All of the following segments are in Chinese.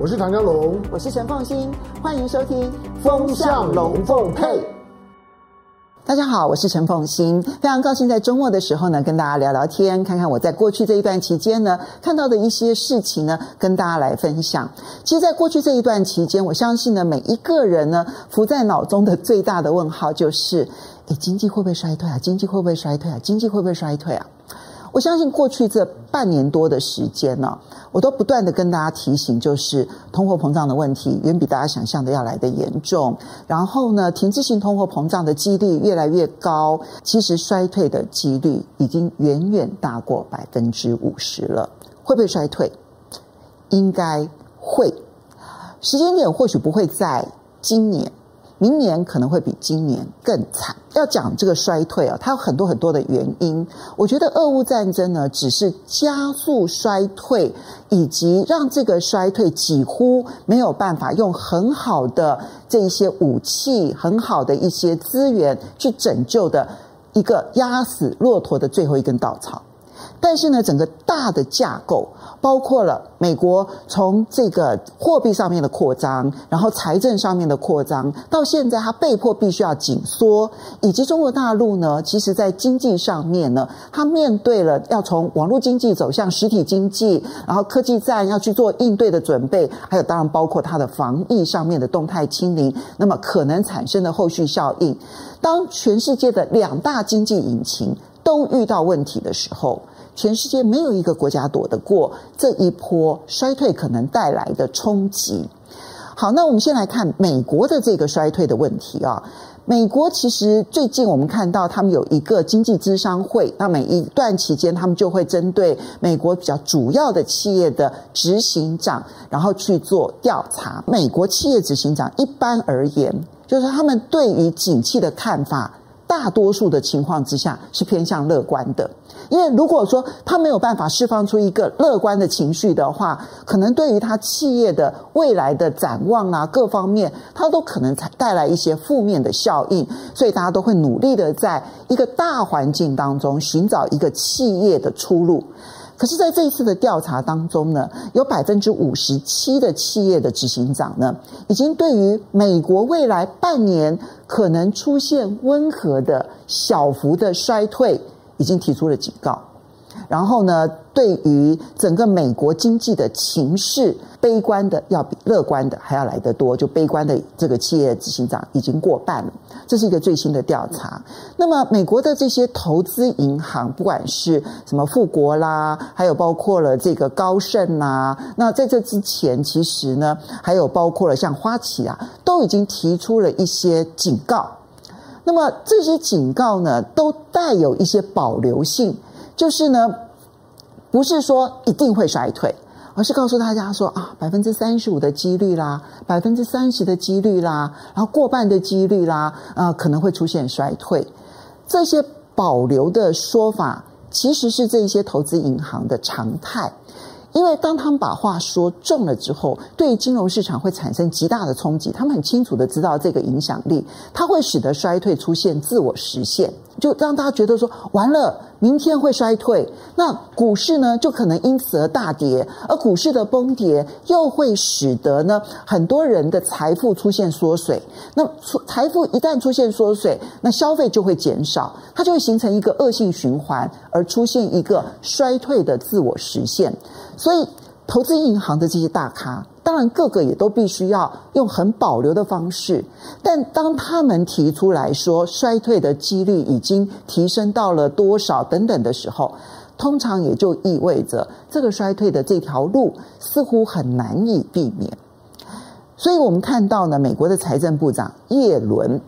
我是唐江龙，我是陈凤新，欢迎收听《风向龙凤配》。大家好，我是陈凤欣，非常高兴在周末的时候呢，跟大家聊聊天，看看我在过去这一段期间呢看到的一些事情呢，跟大家来分享。其实，在过去这一段期间，我相信呢，每一个人呢浮在脑中的最大的问号就是：诶，经济会不会衰退啊？经济会不会衰退啊？经济会不会衰退啊？我相信过去这半年多的时间呢，我都不断的跟大家提醒，就是通货膨胀的问题远比大家想象的要来得严重。然后呢，停滞性通货膨胀的几率越来越高，其实衰退的几率已经远远大过百分之五十了。会不会衰退？应该会。时间点或许不会在今年。明年可能会比今年更惨。要讲这个衰退啊，它有很多很多的原因。我觉得俄乌战争呢，只是加速衰退，以及让这个衰退几乎没有办法用很好的这一些武器、很好的一些资源去拯救的一个压死骆驼的最后一根稻草。但是呢，整个大的架构包括了美国从这个货币上面的扩张，然后财政上面的扩张，到现在它被迫必须要紧缩，以及中国大陆呢，其实在经济上面呢，它面对了要从网络经济走向实体经济，然后科技战要去做应对的准备，还有当然包括它的防疫上面的动态清零，那么可能产生的后续效应，当全世界的两大经济引擎都遇到问题的时候。全世界没有一个国家躲得过这一波衰退可能带来的冲击。好，那我们先来看美国的这个衰退的问题啊。美国其实最近我们看到他们有一个经济咨商会，那每一段期间他们就会针对美国比较主要的企业的执行长，然后去做调查。美国企业执行长一般而言，就是他们对于景气的看法，大多数的情况之下是偏向乐观的。因为如果说他没有办法释放出一个乐观的情绪的话，可能对于他企业的未来的展望啊，各方面，他都可能才带来一些负面的效应。所以大家都会努力的在一个大环境当中寻找一个企业的出路。可是，在这一次的调查当中呢，有百分之五十七的企业的执行长呢，已经对于美国未来半年可能出现温和的小幅的衰退。已经提出了警告，然后呢，对于整个美国经济的情势，悲观的要比乐观的还要来得多。就悲观的这个企业执行长已经过半了，这是一个最新的调查。那么，美国的这些投资银行，不管是什么富国啦，还有包括了这个高盛啦，那在这之前，其实呢，还有包括了像花旗啊，都已经提出了一些警告。那么这些警告呢，都带有一些保留性，就是呢，不是说一定会衰退，而是告诉大家说啊，百分之三十五的几率啦，百分之三十的几率啦，然后过半的几率啦，啊，可能会出现衰退。这些保留的说法，其实是这些投资银行的常态。因为当他们把话说重了之后，对金融市场会产生极大的冲击。他们很清楚的知道这个影响力，它会使得衰退出现自我实现。就让大家觉得说完了，明天会衰退，那股市呢就可能因此而大跌，而股市的崩跌又会使得呢很多人的财富出现缩水。那财富一旦出现缩水，那消费就会减少，它就会形成一个恶性循环，而出现一个衰退的自我实现。所以，投资银行的这些大咖。当然，个个也都必须要用很保留的方式，但当他们提出来说衰退的几率已经提升到了多少等等的时候，通常也就意味着这个衰退的这条路似乎很难以避免。所以我们看到呢，美国的财政部长耶伦。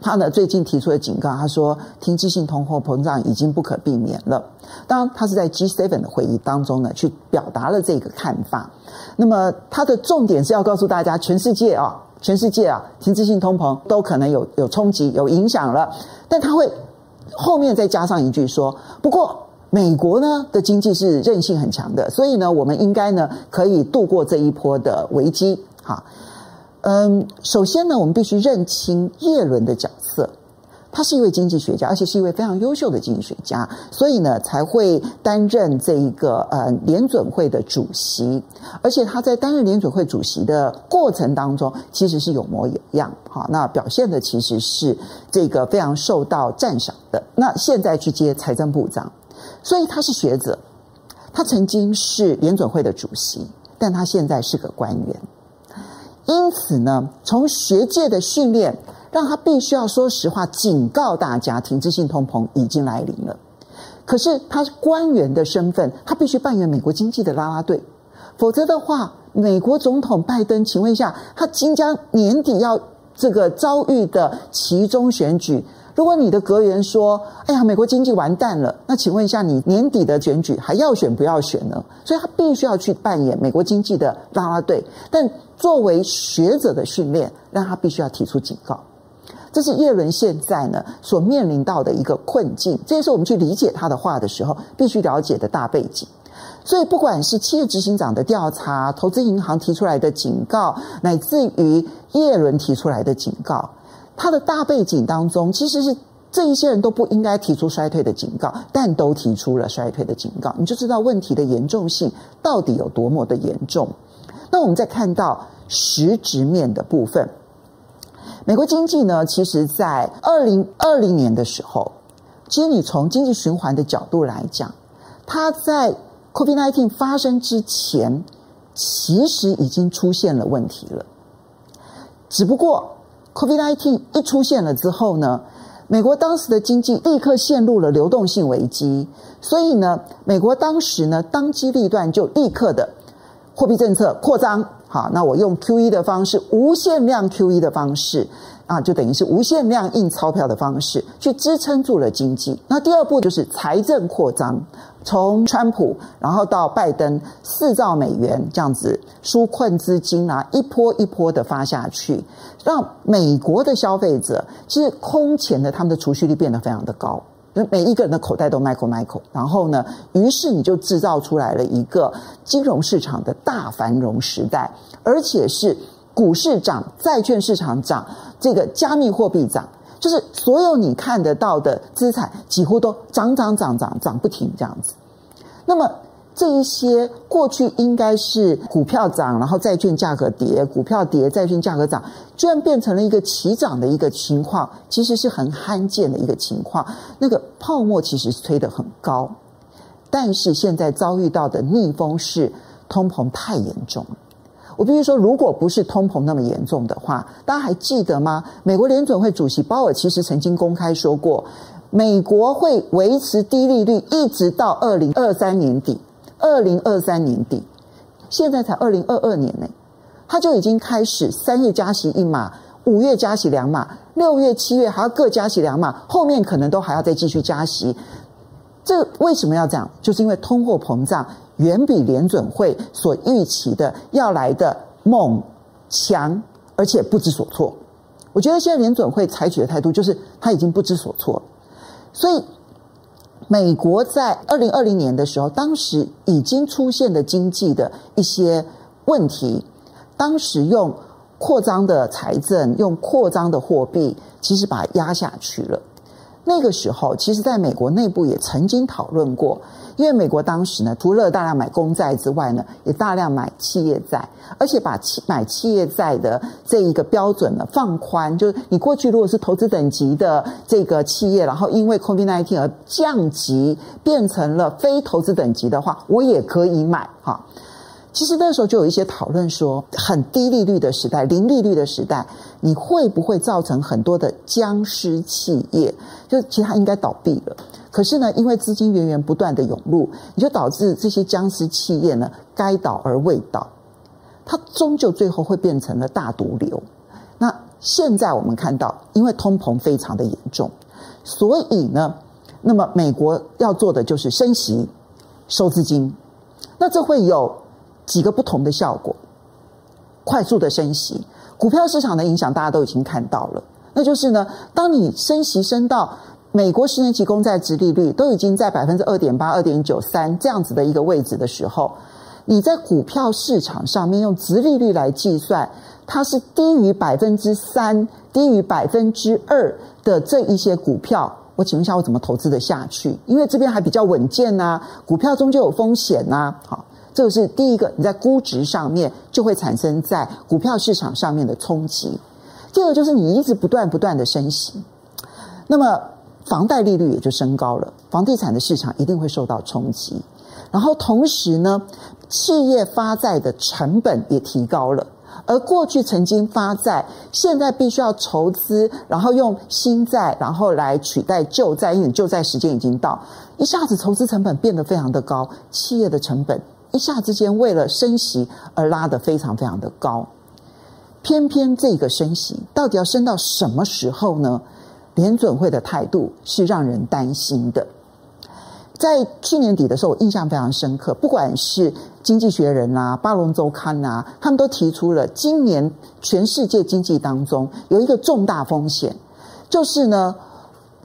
他呢最近提出了警告，他说停滞性通货膨胀已经不可避免了。当然，他是在 G7 的会议当中呢去表达了这个看法。那么他的重点是要告诉大家，全世界啊，全世界啊，停滞性通膨都可能有有冲击、有影响了。但他会后面再加上一句说：不过美国呢的经济是韧性很强的，所以呢，我们应该呢可以度过这一波的危机。好。嗯，首先呢，我们必须认清叶伦的角色。他是一位经济学家，而且是一位非常优秀的经济学家，所以呢才会担任这一个呃联准会的主席。而且他在担任联准会主席的过程当中，其实是有模有样，好，那表现的其实是这个非常受到赞赏的。那现在去接财政部长，所以他是学者，他曾经是联准会的主席，但他现在是个官员。因此呢，从学界的训练。让他必须要说实话，警告大家，停滞性通膨已经来临了。可是他是官员的身份，他必须扮演美国经济的拉拉队，否则的话，美国总统拜登，请问一下，他即将年底要这个遭遇的其中选举，如果你的格言说：“哎呀，美国经济完蛋了”，那请问一下，你年底的选举还要选不要选呢？所以他必须要去扮演美国经济的拉拉队，但作为学者的训练，让他必须要提出警告。这是叶伦现在呢所面临到的一个困境，这也是我们去理解他的话的时候必须了解的大背景。所以，不管是企业执行长的调查、投资银行提出来的警告，乃至于叶伦提出来的警告，他的大背景当中，其实是这一些人都不应该提出衰退的警告，但都提出了衰退的警告，你就知道问题的严重性到底有多么的严重。那我们再看到实质面的部分。美国经济呢，其实在二零二零年的时候，其实你从经济循环的角度来讲，它在 COVID-19 发生之前，其实已经出现了问题了。只不过 COVID-19 一出现了之后呢，美国当时的经济立刻陷入了流动性危机，所以呢，美国当时呢，当机立断就立刻的货币政策扩张。好，那我用 QE 的方式，无限量 QE 的方式啊，就等于是无限量印钞票的方式，去支撑住了经济。那第二步就是财政扩张，从川普然后到拜登，四兆美元这样子纾困资金啊，一波一波的发下去，让美国的消费者其实空前的他们的储蓄率变得非常的高。那每一个人的口袋都 Michael Michael，然后呢，于是你就制造出来了一个金融市场的大繁荣时代，而且是股市涨、债券市场涨、这个加密货币涨，就是所有你看得到的资产几乎都涨涨涨涨涨不停这样子。那么。这一些过去应该是股票涨，然后债券价格跌，股票跌，债券价格涨，居然变成了一个齐涨的一个情况，其实是很罕见的一个情况。那个泡沫其实是吹得很高，但是现在遭遇到的逆风是通膨太严重了。我必须说，如果不是通膨那么严重的话，大家还记得吗？美国联准会主席鲍尔其实曾经公开说过，美国会维持低利率一直到二零二三年底。二零二三年底，现在才二零二二年呢，他就已经开始三月加息一码，五月加息两码，六月、七月还要各加息两码，后面可能都还要再继续加息。这为什么要这样？就是因为通货膨胀远比联准会所预期的要来的猛、强，而且不知所措。我觉得现在联准会采取的态度就是他已经不知所措，所以。美国在二零二零年的时候，当时已经出现的经济的一些问题，当时用扩张的财政、用扩张的货币，其实把它压下去了。那个时候，其实在美国内部也曾经讨论过。因为美国当时呢，除了大量买公债之外呢，也大量买企业债，而且把企买企业债的这一个标准呢放宽，就是你过去如果是投资等级的这个企业，然后因为 COVID-19 而降级变成了非投资等级的话，我也可以买哈。其实那时候就有一些讨论说，很低利率的时代、零利率的时代，你会不会造成很多的僵尸企业？就其实它应该倒闭了。可是呢，因为资金源源不断的涌入，你就导致这些僵尸企业呢，该倒而未倒，它终究最后会变成了大毒瘤。那现在我们看到，因为通膨非常的严重，所以呢，那么美国要做的就是升息、收资金。那这会有几个不同的效果：快速的升息，股票市场的影响大家都已经看到了。那就是呢，当你升息升到美国十年期公债殖利率都已经在百分之二点八、二点九三这样子的一个位置的时候，你在股票市场上面用殖利率来计算，它是低于百分之三、低于百分之二的这一些股票，我请问一下，我怎么投资得下去？因为这边还比较稳健呐、股票终究有风险呐、这个是第一个，你在估值上面就会产生在股票市场上面的冲击。第二个就是你一直不断不断的升息，那么房贷利率也就升高了，房地产的市场一定会受到冲击。然后同时呢，企业发债的成本也提高了。而过去曾经发债，现在必须要筹资，然后用新债，然后来取代旧债，因为旧债时间已经到，一下子筹资成本变得非常的高，企业的成本一下之间为了升息而拉得非常非常的高。偏偏这个升息到底要升到什么时候呢？联准会的态度是让人担心的。在去年底的时候，我印象非常深刻。不管是《经济学人》啊、《巴伦周刊》啊，他们都提出了今年全世界经济当中有一个重大风险，就是呢，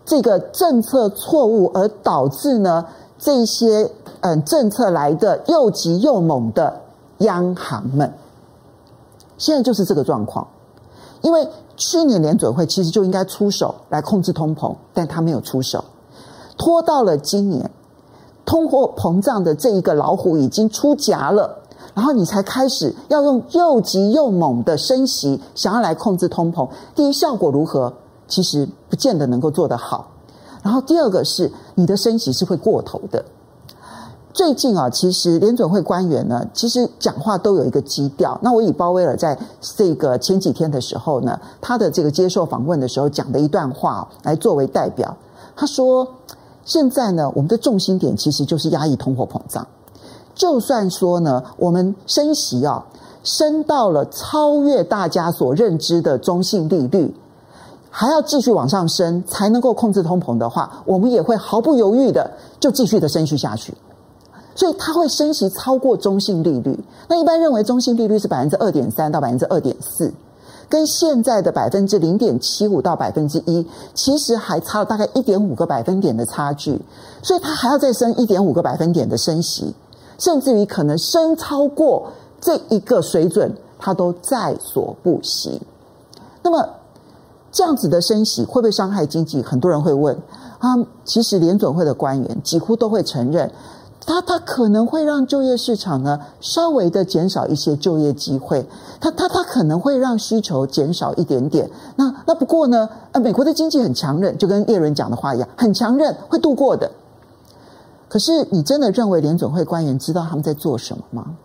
这个政策错误而导致呢这些嗯政策来的又急又猛的央行们，现在就是这个状况。因为去年联准会其实就应该出手来控制通膨，但他没有出手，拖到了今年。通货膨胀的这一个老虎已经出闸了，然后你才开始要用又急又猛的升息，想要来控制通膨。第一，效果如何？其实不见得能够做得好。然后第二个是你的升息是会过头的。最近啊，其实联准会官员呢，其实讲话都有一个基调。那我以鲍威尔在这个前几天的时候呢，他的这个接受访问的时候讲的一段话来作为代表，他说。现在呢，我们的重心点其实就是压抑通货膨胀。就算说呢，我们升息啊，升到了超越大家所认知的中性利率，还要继续往上升才能够控制通膨的话，我们也会毫不犹豫的就继续的升息下去。所以它会升息超过中性利率。那一般认为中性利率是百分之二点三到百分之二点四。跟现在的百分之零点七五到百分之一，其实还差了大概一点五个百分点的差距，所以它还要再升一点五个百分点的升息，甚至于可能升超过这一个水准，它都在所不惜。那么这样子的升息会不会伤害经济？很多人会问啊，其实联准会的官员几乎都会承认。它它可能会让就业市场呢稍微的减少一些就业机会，它它它可能会让需求减少一点点。那那不过呢，呃，美国的经济很强韧，就跟叶伦讲的话一样，很强韧，会度过的。可是你真的认为联准会官员知道他们在做什么吗？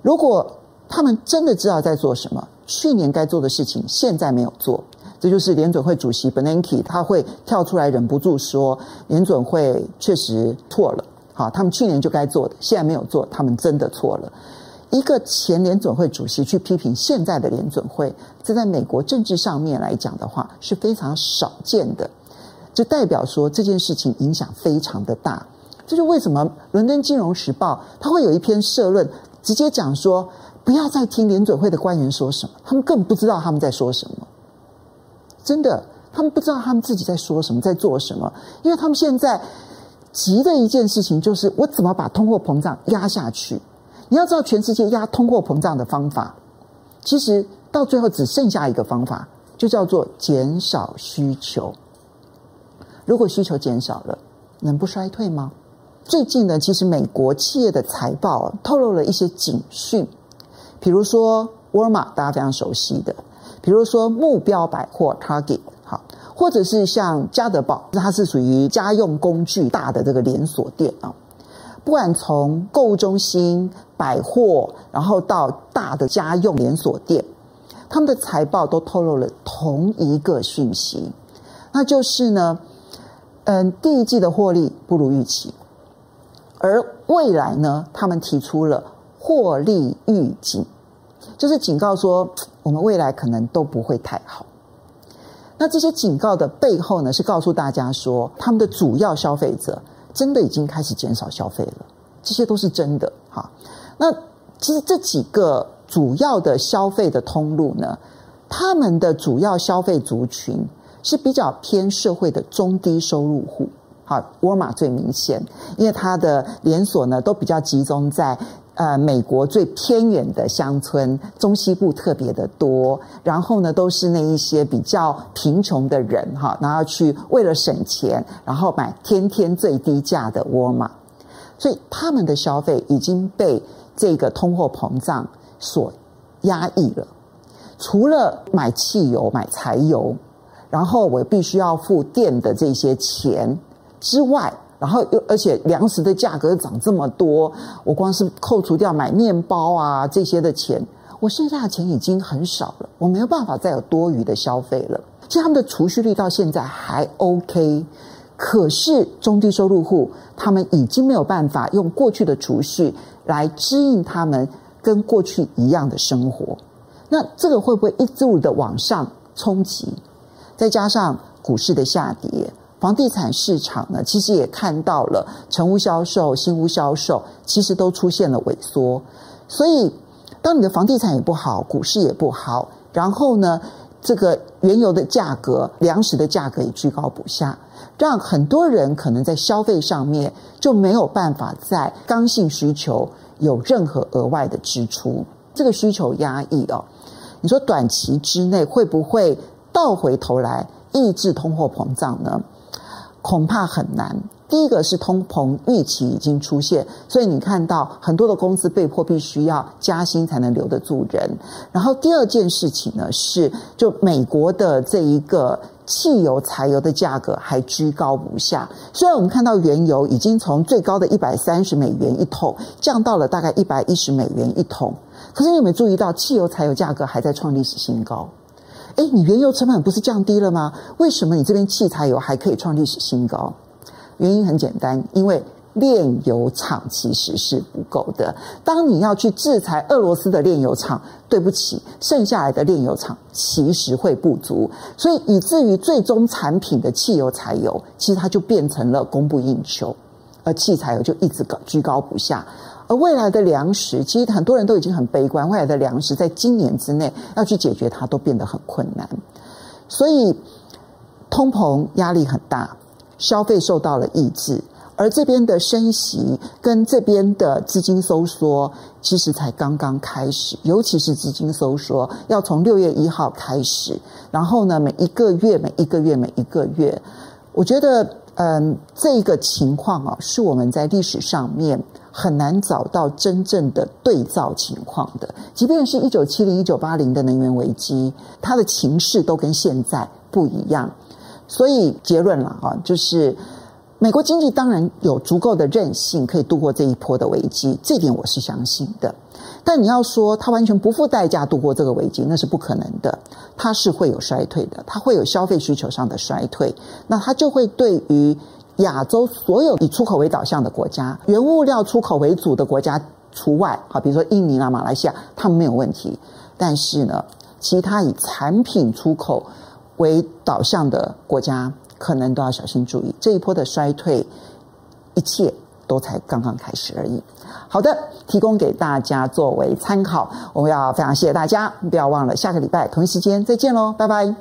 如果他们真的知道在做什么，去年该做的事情现在没有做，这就是联准会主席 Bernanke 他会跳出来忍不住说，联准会确实错了。好，他们去年就该做的，现在没有做，他们真的错了。一个前联准会主席去批评现在的联准会，这在美国政治上面来讲的话是非常少见的，就代表说这件事情影响非常的大。这就为什么《伦敦金融时报》他会有一篇社论，直接讲说不要再听联准会的官员说什么，他们更不知道他们在说什么。真的，他们不知道他们自己在说什么，在做什么，因为他们现在。急的一件事情就是，我怎么把通货膨胀压下去？你要知道，全世界压通货膨胀的方法，其实到最后只剩下一个方法，就叫做减少需求。如果需求减少了，能不衰退吗？最近呢，其实美国企业的财报透露了一些警讯，比如说沃尔玛，大家非常熟悉的，比如说目标百货 Target，好。或者是像家得宝，它是属于家用工具大的这个连锁店啊。不管从购物中心、百货，然后到大的家用连锁店，他们的财报都透露了同一个讯息，那就是呢，嗯，第一季的获利不如预期，而未来呢，他们提出了获利预警，就是警告说，我们未来可能都不会太好。那这些警告的背后呢，是告诉大家说，他们的主要消费者真的已经开始减少消费了，这些都是真的哈。那其实这几个主要的消费的通路呢，他们的主要消费族群是比较偏社会的中低收入户。好，沃尔玛最明显，因为它的连锁呢都比较集中在呃美国最偏远的乡村，中西部特别的多，然后呢都是那一些比较贫穷的人哈，然后去为了省钱，然后买天天最低价的沃尔玛，所以他们的消费已经被这个通货膨胀所压抑了。除了买汽油、买柴油，然后我必须要付电的这些钱之外，然后又而且粮食的价格涨这么多，我光是扣除掉买面包啊这些的钱，我剩下的钱已经很少了，我没有办法再有多余的消费了。其实他们的储蓄率到现在还 OK，可是中低收入户他们已经没有办法用过去的储蓄来支应他们跟过去一样的生活。那这个会不会一路的往上冲击？再加上股市的下跌，房地产市场呢，其实也看到了成屋销售、新屋销售，其实都出现了萎缩。所以，当你的房地产也不好，股市也不好，然后呢，这个原油的价格、粮食的价格也居高不下，让很多人可能在消费上面就没有办法在刚性需求有任何额外的支出，这个需求压抑哦。你说短期之内会不会倒回头来抑制通货膨胀呢？恐怕很难。第一个是通膨预期已经出现，所以你看到很多的公司被迫必须要加薪才能留得住人。然后第二件事情呢是，就美国的这一个汽油、柴油的价格还居高不下。虽然我们看到原油已经从最高的一百三十美元一桶降到了大概一百一十美元一桶。可是你有没有注意到，汽油、柴油价格还在创历史新高？诶，你原油成本不是降低了吗？为什么你这边汽柴油还可以创历史新高？原因很简单，因为炼油厂其实是不够的。当你要去制裁俄罗斯的炼油厂，对不起，剩下来的炼油厂其实会不足，所以以至于最终产品的汽油、柴油，其实它就变成了供不应求，而汽柴油就一直高居高不下。而未来的粮食，其实很多人都已经很悲观。未来的粮食在今年之内要去解决它，都变得很困难。所以，通膨压力很大，消费受到了抑制，而这边的升息跟这边的资金收缩，其实才刚刚开始。尤其是资金收缩，要从六月一号开始，然后呢，每一个月、每一个月、每一个月，我觉得，嗯，这个情况啊，是我们在历史上面。很难找到真正的对照情况的，即便是一九七零、一九八零的能源危机，它的情势都跟现在不一样。所以结论了啊，就是美国经济当然有足够的韧性可以度过这一波的危机，这点我是相信的。但你要说它完全不付代价度过这个危机，那是不可能的。它是会有衰退的，它会有消费需求上的衰退，那它就会对于。亚洲所有以出口为导向的国家，原物料出口为主的国家除外，好，比如说印尼啊、马来西亚，他们没有问题。但是呢，其他以产品出口为导向的国家，可能都要小心注意。这一波的衰退，一切都才刚刚开始而已。好的，提供给大家作为参考。我们要非常谢谢大家，不要忘了下个礼拜同一时间再见喽，拜拜。